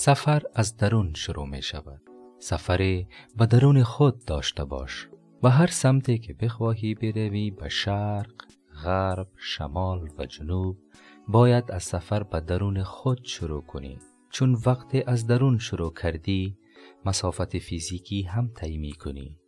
سفر از درون شروع می شود. سفر به درون خود داشته باش. و هر سمتی که بخواهی بروی به شرق، غرب، شمال و جنوب باید از سفر به درون خود شروع کنی. چون وقتی از درون شروع کردی مسافت فیزیکی هم طی کنی